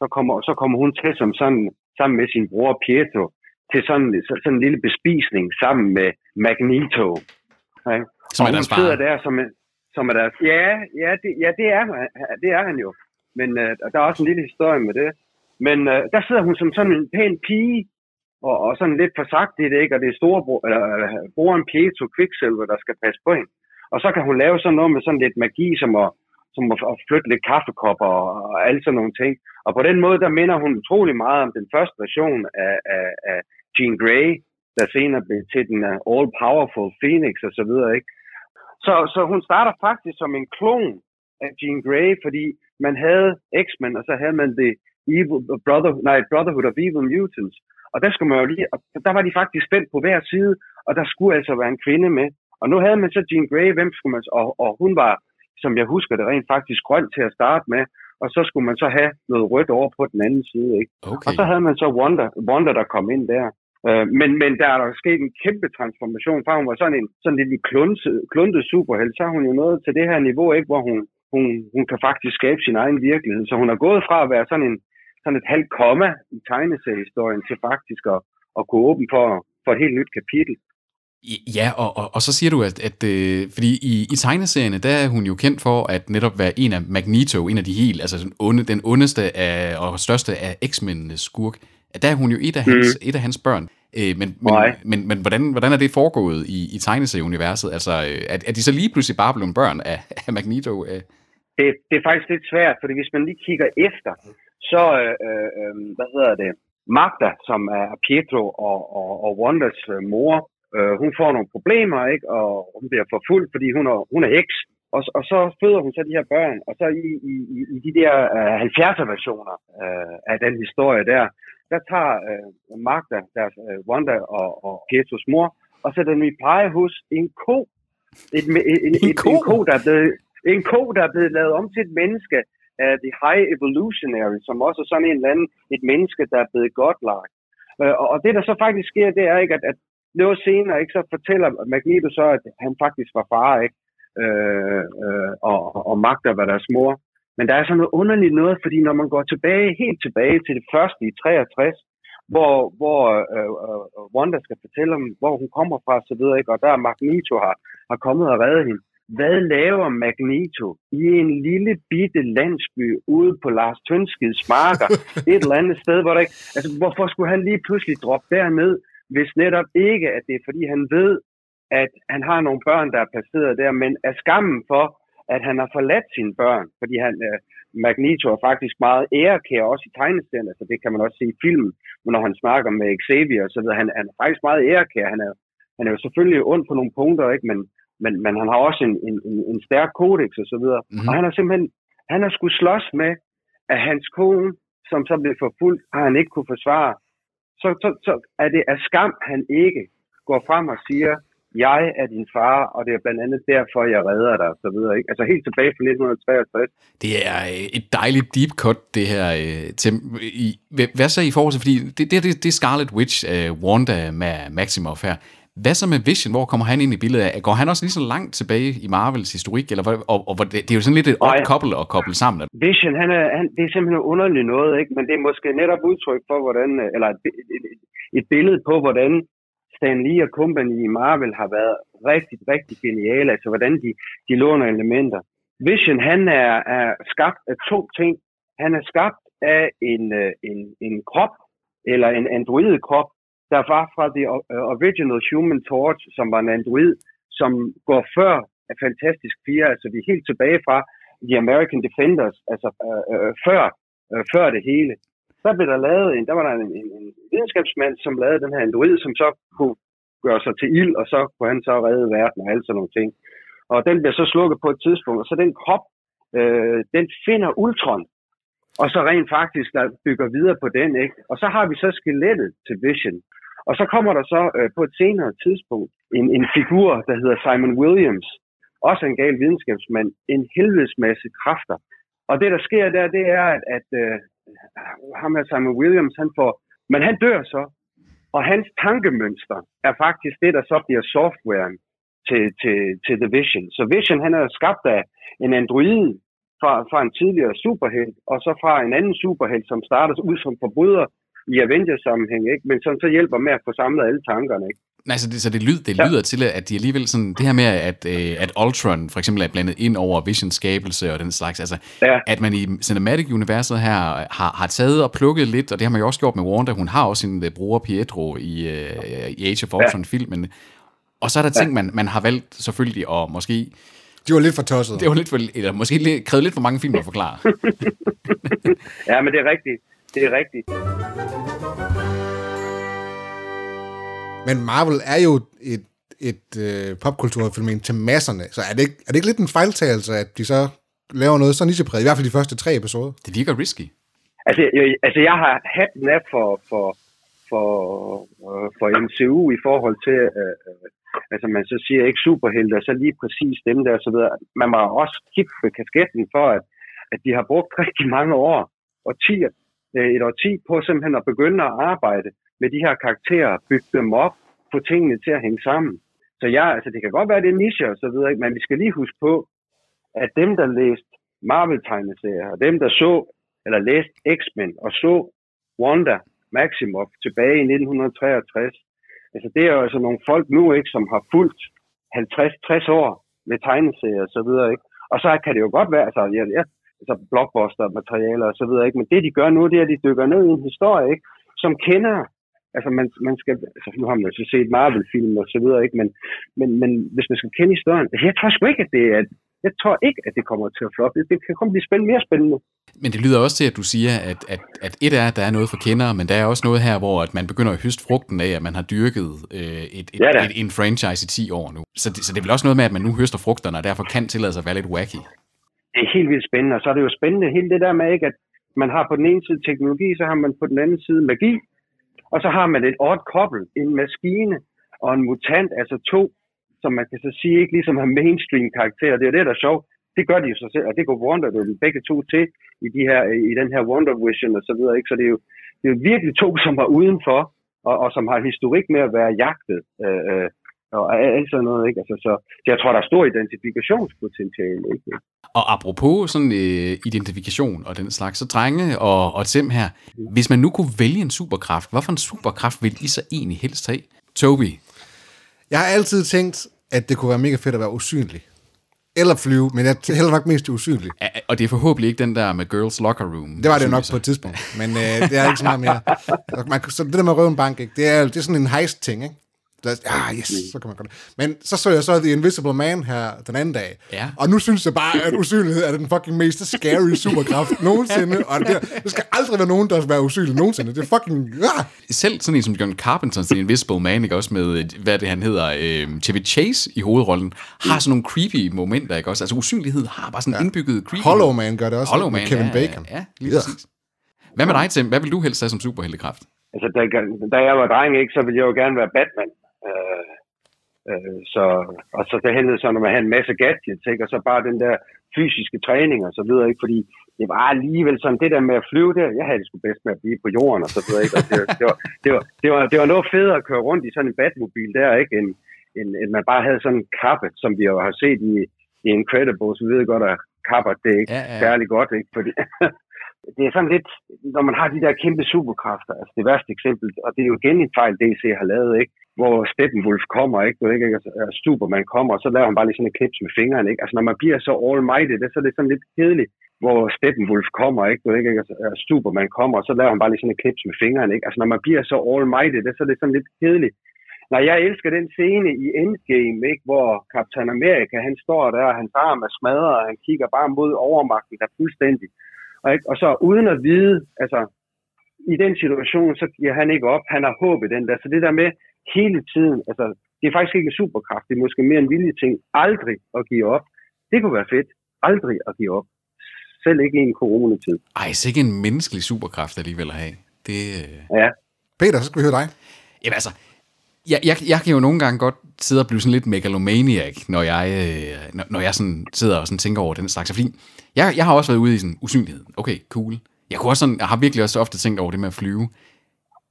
så kommer, så kommer hun til som sådan, sammen med sin bror Pietro, til sådan, så, sådan en lille bespisning sammen med Magneto. Ja. Som og er deres sidder far. der som, som er deres... Ja, ja, det, ja det, er, han- det er han jo. Men uh, der er også en lille historie med det. Men uh, der sidder hun som sådan en pæn pige, og, og sådan lidt forsagtigt, ikke? Og det er storebror, eller, eller broren Pietro Quicksilver, der skal passe på hende. Og så kan hun lave sådan noget med sådan lidt magi, som at, som at flytte lidt kaffekopper og, og alle sådan nogle ting. Og på den måde, der minder hun utrolig meget om den første version af, af, af Jean Grey, der senere blev til den uh, all-powerful Phoenix og så videre, ikke? Så, så hun starter faktisk som en klon af Jean Grey, fordi man havde X-Men, og så havde man det Evil uh, Brother, nej, Brotherhood of Evil Mutants. Og der skulle man jo lige, og der var de faktisk spændt på hver side, og der skulle altså være en kvinde med. Og nu havde man så Jean Grey, hvem skulle man, og, og hun var, som jeg husker det, rent faktisk grøn til at starte med, og så skulle man så have noget rødt over på den anden side, ikke? Okay. Og så havde man så Wanda, Wanda der kom ind der. Øh, men, men der er der sket en kæmpe transformation fra hun var sådan en sådan en lille klunse, kluntet superhelt, så er hun jo nået til det her niveau, ikke, hvor hun, hun, hun kan faktisk skabe sin egen virkelighed. Så hun er gået fra at være sådan en sådan et halvt komma i tegneseriehistorien til faktisk at, at kunne åbne for, for et helt nyt kapitel. Ja, og, og, og så siger du, at, at øh, fordi i, i tegneserierne, der er hun jo kendt for at netop være en af Magneto, en af de helt, altså den, onde, den ondeste af, og største af X-Men'enes skurk. Der er hun jo et af hans, mm. et af hans børn. Øh, men men, Nej. men, men hvordan, hvordan er det foregået i, i tegneserieuniverset? Altså, øh, er, er de så lige pludselig bare blevet børn af, af Magneto? Øh? det, det er faktisk lidt svært, fordi hvis man lige kigger efter, så, øh, øh, øh, hvad hedder det, Magda, som er Pietro og, og, og Wandas øh, mor, øh, hun får nogle problemer, ikke? og hun bliver forfulgt, fordi hun er, hun er heks. Og, og så føder hun så de her børn, og så i, i, i- de der øh, 70'er versioner øh, af den historie der, der tager øh, Magda, deres øh, Wanda og, og Pietros mor, og sætter dem i pleje hos en ko. Et, en, en, en, en, ko? en ko, der er blevet, en ko, der er blevet lavet om til et menneske af The High Evolutionary, som også er sådan en eller anden, et menneske, der er blevet godlagt. Øh, og, og det, der så faktisk sker, det er ikke, at, at noget senere, ikke, så fortæller Magneto så, at han faktisk var far, ikke? Øh, øh, og, og magter var deres mor. Men der er sådan noget underligt noget, fordi når man går tilbage, helt tilbage til det første i 63, hvor, hvor øh, øh, Wanda skal fortælle om, hvor hun kommer fra, så videre, ikke? og der Magneto har, har kommet og reddet hende. Hvad laver Magneto i en lille bitte landsby ude på Lars Tønskids marker, et eller andet sted, hvor der ikke... Altså, hvorfor skulle han lige pludselig droppe derned, hvis netop ikke, at det er fordi, han ved, at han har nogle børn, der er placeret der, men er skammen for, at han har forladt sine børn, fordi han, øh, Magneto er faktisk meget ærekær, også i tegneserien, altså det kan man også se i filmen, når han snakker med Xavier, så ved han, han er faktisk meget ærekær, han er, han er jo selvfølgelig ond på nogle punkter, ikke? Men, men, men han har også en, en, en, en stærk kodex og så videre, Mhm. mm-hmm. og han har simpelthen, han har skulle slås med, at hans kone, som så blev forfulgt, har han ikke kunne forsvare, så, så, så er det af skam, han ikke går frem og siger, jeg er din far, og det er blandt andet derfor, jeg redder dig, og så videre. Ikke? Altså helt tilbage fra 1963. Det er øh, et dejligt deep cut, det her, øh, Tim. Hvad- så i forhold til, fordi det, det, det, det er Scarlet Witch, uh, Wanda med Maximoff her. Hvad så med Vision? Hvor kommer han ind i billedet af? Går han også lige så langt tilbage i Marvels historik? Eller, og, og, hvor det, det er jo sådan lidt et odd couple at koble sammen. Vision, han er, han, det er simpelthen underligt noget, ikke? men det er måske netop udtryk for, hvordan, eller et, et, billede på, hvordan Stan Lee og company i Marvel har været rigtig, rigtig geniale, altså hvordan de, de låner elementer. Vision, han er, er skabt af to ting. Han er skabt af en, øh, en, en krop, eller en android-krop, der var fra The øh, Original Human Torch, som var en android, som går før af Fantastisk Fire, altså vi er helt tilbage fra The American Defenders, altså øh, øh, før, øh, før det hele. Så blev der lavet en, der var der en, en, en videnskabsmand, som lavede den her android, som så kunne gøre sig til ild, og så kunne han så redde verden og alle sådan nogle ting. Og den bliver så slukket på et tidspunkt, og så den krop, øh, den finder Ultron, og så rent faktisk der bygger videre på den, ikke? Og så har vi så skelettet til Vision. Og så kommer der så øh, på et senere tidspunkt en, en figur, der hedder Simon Williams, også en gal videnskabsmand, en helvedes masse kræfter. Og det, der sker der, det er, at, at øh, ham her Simon Williams, han får, men han dør så, og hans tankemønster er faktisk det, der så bliver softwaren til, til, til The Vision. Så Vision, han er skabt af en android fra, fra en tidligere superhelt, og så fra en anden superhelt, som starter ud som forbryder i Avengers-sammenhæng, ikke? men som så hjælper med at få samlet alle tankerne. Ikke? Altså, det, så det, lyd, det ja. lyder til, at de alligevel sådan, det her med, at, øh, at Ultron for eksempel er blandet ind over Visions skabelse og den slags, altså, ja. at man i Cinematic-universet her har, har taget og plukket lidt, og det har man jo også gjort med Wanda, hun har også sin uh, bror Pietro i, uh, i Age of Ultron-filmen, ja. og så er der ting, man, man har valgt selvfølgelig at måske... De var lidt for tosset. Det var lidt for, eller måske krævede lidt for mange film at forklare. ja, men det er rigtigt. Det er rigtigt. Men Marvel er jo et, et øh, popkulturfænomen til masserne, så er det, ikke, er det ikke lidt en fejltagelse, at de så laver noget så nichepræget, i hvert fald de første tre episoder? Det virker risky. Altså, jeg, altså jeg har hatten af for, for, for, øh, for MCU i forhold til, øh, øh, altså man så siger ikke superhelte, så lige præcis dem der, så videre. Man må også kigge på kasketten for, at, at de har brugt rigtig mange år, og 10, et et årti på simpelthen at begynde at arbejde med de her karakterer, bygge dem op, få tingene til at hænge sammen. Så ja, altså det kan godt være, det er niche og så videre, men vi skal lige huske på, at dem, der læste Marvel-tegneserier, og dem, der så, eller læste X-Men og så Wanda Maximoff tilbage i 1963, altså det er jo altså nogle folk nu, ikke, som har fulgt 50-60 år med tegneserier og så videre, ikke? Og så kan det jo godt være, altså, ja, ja, altså blockbuster-materialer og så videre, ikke? Men det, de gør nu, det er, at de dykker ned i en historie, ikke? Som kender altså man, man skal, altså nu har man så set Marvel-film og så videre, ikke? Men, men, men hvis man skal kende historien, altså, jeg tror sgu ikke, at det er, jeg tror ikke, at det kommer til at floppe. Det kan komme blive spændende, mere spændende. Men det lyder også til, at du siger, at, at, at et er, at der er noget for kendere, men der er også noget her, hvor at man begynder at høste frugten af, at man har dyrket øh, et, et, ja, et, en franchise i 10 år nu. Så det, så det er vel også noget med, at man nu høster frugterne, og derfor kan tillade sig at være lidt wacky. Det er helt vildt spændende, og så er det jo spændende hele det der med, ikke, at man har på den ene side teknologi, så har man på den anden side magi, og så har man et odd kobbel, en maskine og en mutant, altså to, som man kan så sige ikke ligesom har mainstream karakterer. Det er det, der er sjovt. Det gør de jo sig selv, og det går Wonder jo begge to til i, de her, i den her Wonder Vision og så videre. Ikke? Så det er, jo, det er jo virkelig to, som er udenfor, og, og som har historik med at være jagtet. Øh, øh, og alt sådan noget, ikke? Altså, så, så jeg tror, der er stor identifikationspotentiale, ikke? Og apropos sådan øh, identifikation og den slags, så drenge og, og Tim her, hvis man nu kunne vælge en superkraft, hvorfor en superkraft vil I så egentlig helst have? Toby? Jeg har altid tænkt, at det kunne være mega fedt at være usynlig. Eller flyve, men jeg er heller nok mest usynlig. Ja, og det er forhåbentlig ikke den der med Girls Locker Room. Det var det nok på et tidspunkt, men øh, det er ikke så meget mere. Man, så det der med at røve en bank, ikke? Det, er, det er sådan en heist-ting, ikke? Der, ah, yes, så kan man godt Men så så jeg så The Invisible Man her den anden dag. Ja. Og nu synes jeg bare, at usynlighed er den fucking mest scary superkraft nogensinde. Og det, der skal aldrig være nogen, der skal være usynlig nogensinde. Det er fucking... Ah. Selv sådan en som John Carpenter's The Invisible Man, ikke også med, hvad det han hedder, øh, Chevy Chase i hovedrollen, har sådan nogle creepy momenter, ikke også? Altså usynlighed har bare sådan ja. indbygget creepy. Hollow Man gør det også Hollow Man, Kevin ja, Bacon. Ja, ja lige ja. præcis. Hvad med dig, Tim? Hvad vil du helst have som superheltekraft? Altså, da, da jeg var dreng, ikke, så ville jeg jo gerne være Batman. Øh, øh, så, og så det handlede sådan om at have en masse gadgets, ikke? og så bare den der fysiske træning og så videre, ikke? fordi det var alligevel sådan, det der med at flyve der, jeg havde det sgu bedst med at blive på jorden og så videre, ikke? Og det, det, var, det, var, det, var, det var noget federe at køre rundt i sådan en batmobil der, ikke? End, end, end man bare havde sådan en kappe, som vi jo har set i, i Incredibles, vi ved godt, at kapper, det er ikke ja, ja. særlig godt, ikke? Fordi, det er sådan lidt, når man har de der kæmpe superkræfter, altså det værste eksempel, og det er jo igen en fejl, DC har lavet, ikke? hvor Steppenwolf kommer, ikke? Du, ikke? Altså, altså, Superman kommer, og så laver han bare lige sådan et knips med fingrene, ikke? Altså når man bliver så almighty, det, så er det sådan lidt kedeligt, hvor Steppenwolf kommer, ikke? Du, ikke? Altså, altså, Superman kommer, og så laver han bare lige sådan et knips med fingrene, ikke? Altså når man bliver så almighty, det, så er det sådan lidt kedeligt, Nej, jeg elsker den scene i Endgame, ikke, hvor Captain America, han står der, og hans arm er smadret, og han kigger bare mod overmagten, der fuldstændig. Og, ikke, og så uden at vide, altså, i den situation, så giver han ikke op. Han har håb i den der. Så det der med hele tiden, altså, det er faktisk ikke en superkraft, det er måske mere en vilje ting, aldrig at give op. Det kunne være fedt. Aldrig at give op. Selv ikke i en coronatid. Ej, så ikke en menneskelig superkraft alligevel at have. Det, øh, Ja. Peter, så skal vi høre dig. Jamen altså, jeg, jeg, jeg kan jo nogle gange godt sidde og blive sådan lidt megalomaniac, når jeg, øh, når, når jeg sådan sidder og sådan tænker over den slags. Fordi jeg, jeg har også været ude i sådan usynlighed. Okay, cool. Jeg, kunne også sådan, jeg har virkelig også ofte tænkt over det med at flyve.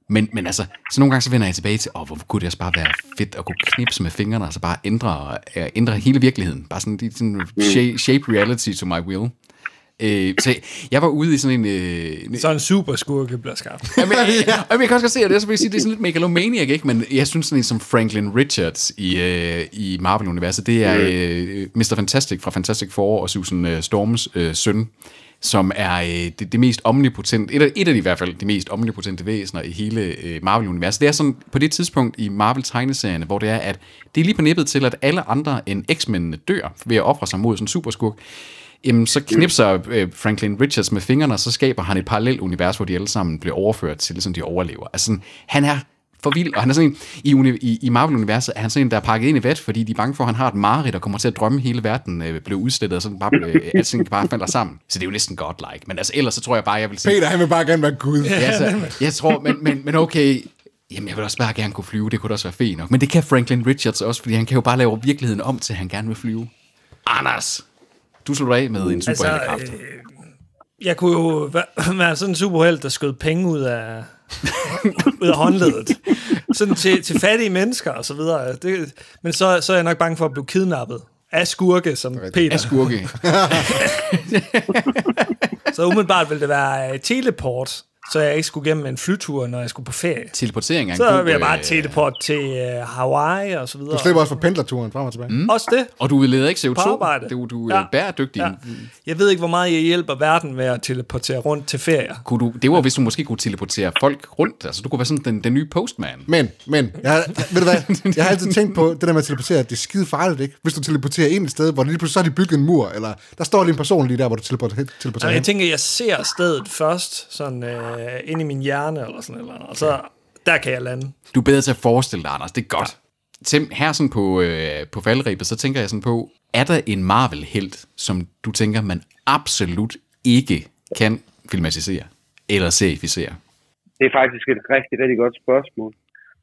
Men, men altså, så nogle gange så vender jeg tilbage til, åh, hvor kunne det også bare være fedt at kunne knipse med fingrene, og så bare ændre, øh, ændre hele virkeligheden. Bare sådan, sådan shape, shape reality to my will. Øh, så jeg var ude i sådan en... Øh, Så en super skurke bliver skabt. Jamen, jeg, jamen, jeg kan også se, at det er, så vil jeg sige, det er sådan lidt megalomaniac, ikke? Men jeg synes sådan en som Franklin Richards i, øh, i Marvel-universet, det er øh, Mr. Fantastic fra Fantastic Four og Susan øh, Storms øh, søn, som er øh, det, det mest omnipotente, et af, et af de i hvert fald, de mest omnipotente væsener i hele øh, Marvel-universet. Det er sådan på det tidspunkt i Marvel-tegneserierne, hvor det er, at det er lige på nippet til, at alle andre end X-mændene dør ved at ofre sig mod sådan en superskurk. Jamen, så knipser øh, Franklin Richards med fingrene, og så skaber han et parallelt univers, hvor de alle sammen bliver overført til, ligesom de overlever. Altså, sådan, han er for vild, og han er sådan en, i, uni, i, i Marvel-universet er han sådan en, der er pakket ind i vat, fordi de er bange for, at han har et mareridt, og kommer til at drømme hele verden øh, blev udstillet, og sådan bare, øh, alting bare falder sammen. Så det er jo næsten godlike. Men altså, ellers så tror jeg bare, jeg vil sige... Peter, han vil bare gerne være Gud. Ja, altså, jeg tror, men, men, men okay, Jamen, jeg vil også bare gerne kunne flyve, det kunne da også være fint nok. Men det kan Franklin Richards også, fordi han kan jo bare lave virkeligheden om til, at han gerne vil flyve. Anders, du slutter af med en superheltekraft. Altså, øh, jeg kunne jo være, være sådan en superhelt, der skød penge ud af, ud af håndledet. Sådan til, til fattige mennesker og så videre. Det, men så, så er jeg nok bange for at blive kidnappet af skurke, som Peter. Af skurke. Så umiddelbart vil det være øh, teleport, så jeg ikke skulle gennem en flytur, når jeg skulle på ferie. Teleportering er en Så god, vil jeg bare øh, teleport til øh, Hawaii og så videre. Du slipper også for pendlerturen frem og tilbage. Mm. Også det. Og du leder ikke På CO2. arbejde. Du, du er Ja. bæredygtig. Ja. Jeg ved ikke, hvor meget jeg hjælper verden med at teleportere rundt til ferier. Kunne du, det var, hvis du måske kunne teleportere folk rundt. Altså, du kunne være sådan den, den nye postman. Men, men, jeg, har- ved du hvad, jeg har altid tænkt på, det der med at teleportere, det er skide farligt, ikke? Hvis du teleporterer ind et sted, hvor lige pludselig så har de bygget en mur, eller der står lige en person lige der, hvor du teleporterer, teleporterer jeg tænker, jeg ser stedet først, sådan øh, ind i min hjerne, eller sådan eller andet, og så der kan jeg lande. Du er bedre til at forestille dig, Anders. Det er godt. Tim, her sådan på, øh, på faldrebet, så tænker jeg sådan på, er der en Marvel-helt, som du tænker, man absolut ikke kan filmatisere eller serificere? Det er faktisk et rigtig, rigtig godt spørgsmål.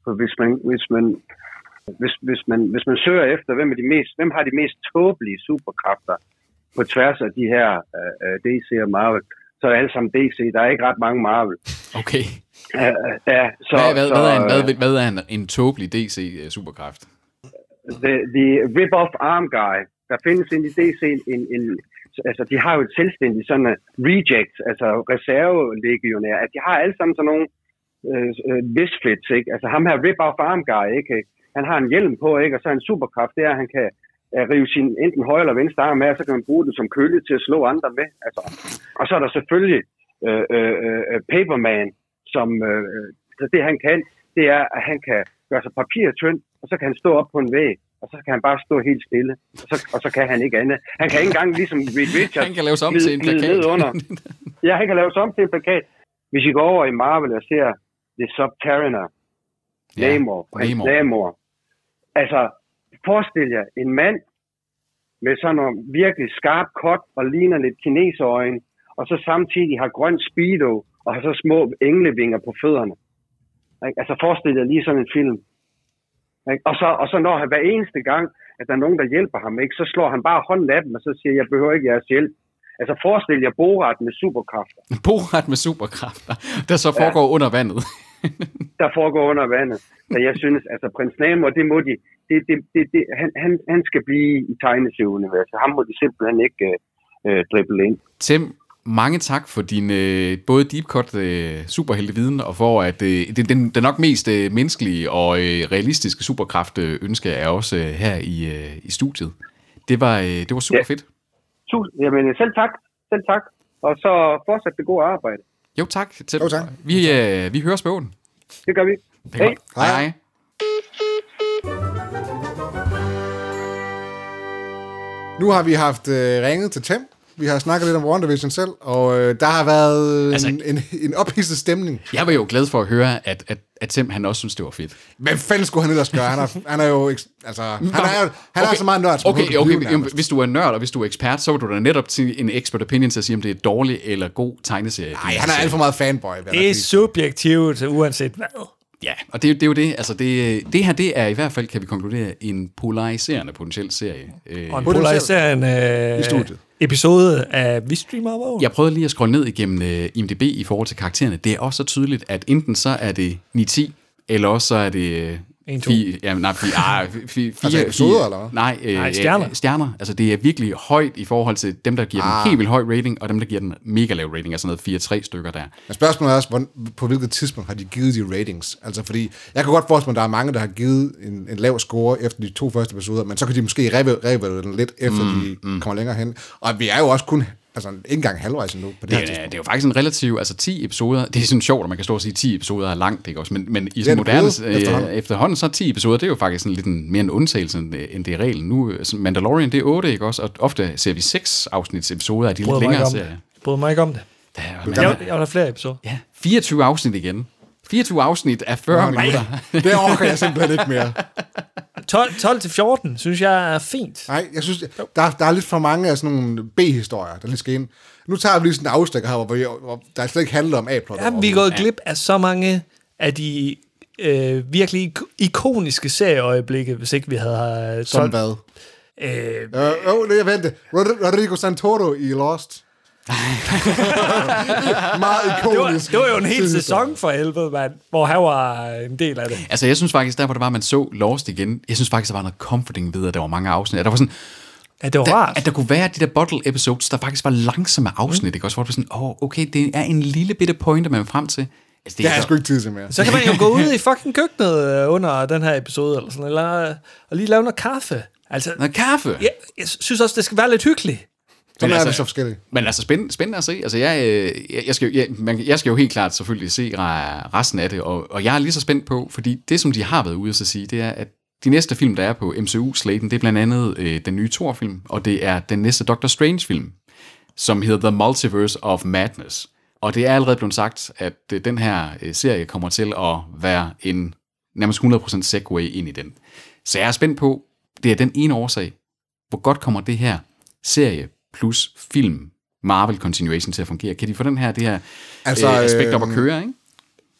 For hvis man, hvis man, hvis, hvis man, hvis man søger efter, hvem, er de mest, hvem har de mest tåbelige superkræfter på tværs af de her uh, DC og Marvel, så er alle sammen DC. Der er ikke ret mange Marvel. Okay. Uh, ja, så, Hvad, hvad, så, hvad, er en, hvad, øh, hvad er en, en tåbelig DC-superkraft? the, the rip-off arm guy. Der findes ind i DC en, en, altså de har jo et selvstændigt sådan uh, reject, altså reservelegionær, at de har alle sammen sådan nogle øh, øh, misfits, ikke? Altså ham her rip-off arm guy, ikke? Han har en hjelm på, ikke? Og så en superkraft, det er, at han kan øh, rive sin enten højre eller venstre arm af, så kan man bruge det som kølle til at slå andre med. Altså. Og så er der selvfølgelig øh, øh, øh, Paperman, som øh, så det han kan, det er, at han kan gøre sig papirtynd, og så kan han stå op på en væg, og så kan han bare stå helt stille, og så, og så kan han ikke andet. Han kan ikke engang ligesom Reed Richards Han kan laves om til en plakat. under. Ja, han kan laves om til en plakat. Hvis I går over i Marvel og ser The Subterraner, Ja, Namor, Namor. Namor. Altså, forestil jer en mand med sådan nogle virkelig skarp kot og ligner lidt kineserøjne, og så samtidig har grøn speedo og har så små englevinger på fødderne. Altså forestil jer lige sådan en film. Og, så, og så når han hver eneste gang, at der er nogen, der hjælper ham, ikke, så slår han bare hånden af dem, og så siger, jeg behøver ikke jeres hjælp. Altså forestil jer Borat med superkræfter, Borat med superkræfter, der så foregår ja. under vandet. der foregår under vandet. Så jeg synes, altså prins Namor, det må de, det, det, det, det, han, han, han skal blive i tegneserieuniverset. Ham må de simpelthen ikke øh, øh, drible ind. Tim, mange tak for din øh, både deep cut øh, superhelteviden, og for at øh, den, den, den nok mest øh, menneskelige og øh, realistiske superkraft øh, ønsker jeg også øh, her i, øh, i studiet. Det var, øh, det var super Ja. fedt. Tusind, jamen selv tak, selv tak. Og så fortsæt det gode arbejde. Jo tak, Tim. Jo, tak. Vi, øh, vi høres på den. Det gør vi. Hey. Hej. Hej. Nu har vi haft øh, ringet til Tem. Vi har snakket lidt om WandaVision selv, og øh, der har været altså, en, en, en ophidset stemning. Jeg var jo glad for at høre, at, at, at Tim han også synes, det var fedt. Hvad fanden skulle han ellers gøre? Han er, han er jo... Altså, han er, han okay. er så meget nørd. Okay, okay, okay, okay. hvis du er nørd, og hvis du er ekspert, så vil du da netop til en expert opinion til at sige, om det er dårlig eller god tegneserie. Nej, han er alt for meget fanboy. Det er subjektivt, uanset hvad. Ja, og det, er jo- det er jo det. Altså, det, det her, det er i hvert fald, kan vi konkludere, en polariserende potentiel serie. Øh, Og en polariserende I studiet. øh, episode af Vi Streamer Vågen. Jeg prøvede lige at scrolle ned igennem øh, IMDb i forhold til karaktererne. Det er også så tydeligt, at enten så er det 9-10, eller også så er det... En, to. Fire, ja, nej, fire, ah, fi- fi- fire, Altså episoder, eller hvad? Nej, øh, Nej, stjerner. øh, stjerner. Altså, det er virkelig højt i forhold til dem, der giver ah. Den helt vildt høj rating, og dem, der giver den mega lav rating, altså noget 4-3 stykker der. Men spørgsmålet er også, hvordan, på hvilket tidspunkt har de givet de ratings? Altså, fordi jeg kan godt forestille mig, at der er mange, der har givet en, en lav score efter de to første episoder, men så kan de måske revalue den lidt, efter mm, de mm. kommer længere hen. Og vi er jo også kun, altså ikke engang halvvejs endnu på det, her Det er, tidspunkt. det er jo faktisk en relativ, altså 10 episoder, det er sådan sjovt, at man kan stå og sige, at 10 episoder er langt, ikke også? Men, men i sådan det moderne, øh, efterhånden. efterhånden, så er 10 episoder, det er jo faktisk sådan lidt en, mere en undtagelse, end, end det er reglen. Nu, øh, Mandalorian, det er 8, ikke også? Og ofte ser vi 6 afsnits episoder af de lidt Bryder mig ikke længere om det. serier. Bryder mig ikke om det. Der er, Jeg, man, jeg vil have flere episoder. ja, 24 afsnit igen. 24 afsnit af 40 Nå, nej. minutter. Det orker jeg simpelthen ikke mere. 12, 12 til 14 synes jeg er fint. Nej, jeg synes, der, der er lidt for mange af sådan nogle B-historier, der lige skal ind. Nu tager vi lige sådan en afstikker her, hvor, vi, hvor der slet ikke handler om A-plot. Ja, vi er gået glip af så mange af de øh, virkelig ik- ikoniske serieøjeblikke, hvis ikke vi havde øh, Som 12. hvad? Øh, Øh, det er vente. Rod- Rodrigo Santoro i Lost. Meget det, var, ikonisk. det var jo en hel sæson for helvede, mand, hvor han var en del af det. Altså, jeg synes faktisk, der hvor det var, man så Lost igen, jeg synes faktisk, der var noget comforting ved, at der var mange afsnit. At der var sådan, Ja, det var der, rart. at der kunne være de der bottle episodes, der faktisk var langsomme afsnit, mm. ikke også? Hvor det var sådan, åh, oh, okay, det er en lille bitte pointe, man er frem til. Altså, Det har jeg sgu ikke tid til mere. Så kan man jo gå ud i fucking køkkenet øh, under den her episode, eller sådan, eller og lige lave noget kaffe. Altså, Noget kaffe. jeg, jeg synes også, det skal være lidt hyggeligt. Sådan Men er altså- så forskellige. Men altså, spændende, spændende at se. Altså, jeg, øh, jeg, jeg, skal, jeg, man, jeg skal jo helt klart selvfølgelig se re- resten af det, og, og jeg er lige så spændt på, fordi det, som de har været ude at sige, det er, at de næste film, der er på MCU-slaten, det er blandt andet øh, den nye Thor-film, og det er den næste Doctor Strange-film, som hedder The Multiverse of Madness. Og det er allerede blevet sagt, at øh, den her øh, serie kommer til at være en nærmest 100% segway ind i den. Så jeg er spændt på, det er den ene årsag, hvor godt kommer det her serie plus film Marvel Continuation til at fungere? Kan de få den her, det her Altså, øh, aspekt op at øh, køre, ikke?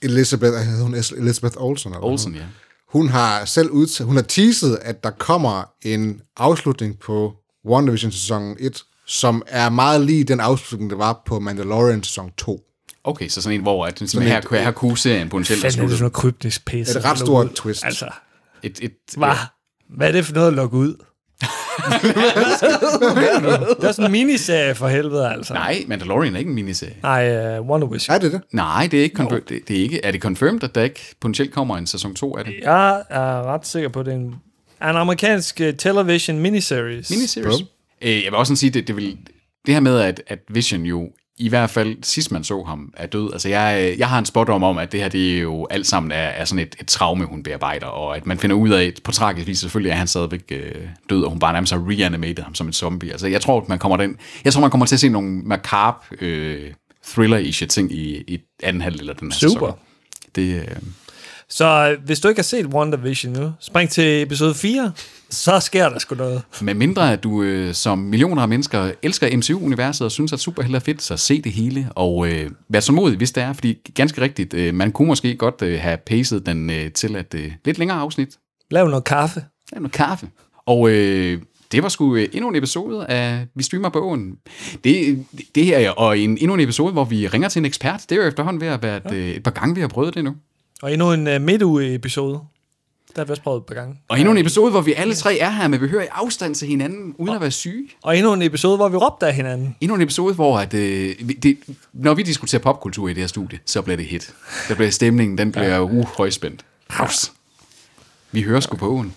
Elizabeth, hun Elizabeth Olsen. Eller Olsen, ja. Hun har selv udtaget, hun har teaset, at der kommer en afslutning på WandaVision sæson 1, som er meget lige den afslutning, der var på Mandalorian sæson 2. Okay, så sådan en, hvor at, sådan, her, et- her kunne serien potentielt Fanden er det sådan noget kryptisk pisse. Et ret stort twist. Altså, Et, et, hvad? Hvad er det for noget at lukke ud? Det er sådan en miniserie for helvede, altså. Nej, Mandalorian er ikke en miniserie. Nej, uh, Wonder Vision. Er det det? Nej, det er ikke, confirmed, det, det er ikke. Er det confirmed, at der ikke potentielt kommer en sæson 2 af det? Jeg er ret sikker på, at det er en, en amerikansk uh, television miniseries. Miniseries? Øh, jeg vil også sådan sige, det, det, vil, det her med, at, at Vision jo i hvert fald sidst man så ham er død. Altså jeg, jeg har en spådom om, at det her det er jo alt sammen er, er sådan et, et traume, hun bearbejder, og at man finder ud af, på tragisk vis selvfølgelig, at han stadigvæk øh, død, og hun bare nærmest har reanimated ham som en zombie. Altså jeg tror, at man kommer, den, jeg tror, man kommer til at se nogle macabre øh, thriller-ish ting i, i anden halvdel af den her Super. sæson. Det, øh, Så øh, hvis du ikke har set WandaVision nu, spring til episode 4, så sker der sgu noget. Med mindre at du øh, som millioner af mennesker elsker MCU-universet og synes, at superhelte er fedt, så se det hele og øh, vær så modig, hvis det er. Fordi ganske rigtigt, øh, man kunne måske godt øh, have pacet den øh, til at øh, lidt længere afsnit. Lav noget kaffe. Er noget kaffe. Og øh, det var sgu øh, endnu en episode af Vi streamer bogen. Det, det her, og en, endnu en episode, hvor vi ringer til en ekspert. Det er jo efterhånden ved at være et, øh, et par gange, vi har prøvet det nu. Og endnu en uh, midtuge-episode. Der har vi også prøvet et par gange. Og endnu en episode, hvor vi alle tre er her med behørig afstand til hinanden, uden at være syge. Og endnu en episode, hvor vi råbte af hinanden. Endnu en episode, hvor at, øh, det, når vi diskuterer popkultur i det her studie, så bliver det hit. Der bliver stemningen, den bliver uh, højspændt. Haus. Vi hører sgu på ugen.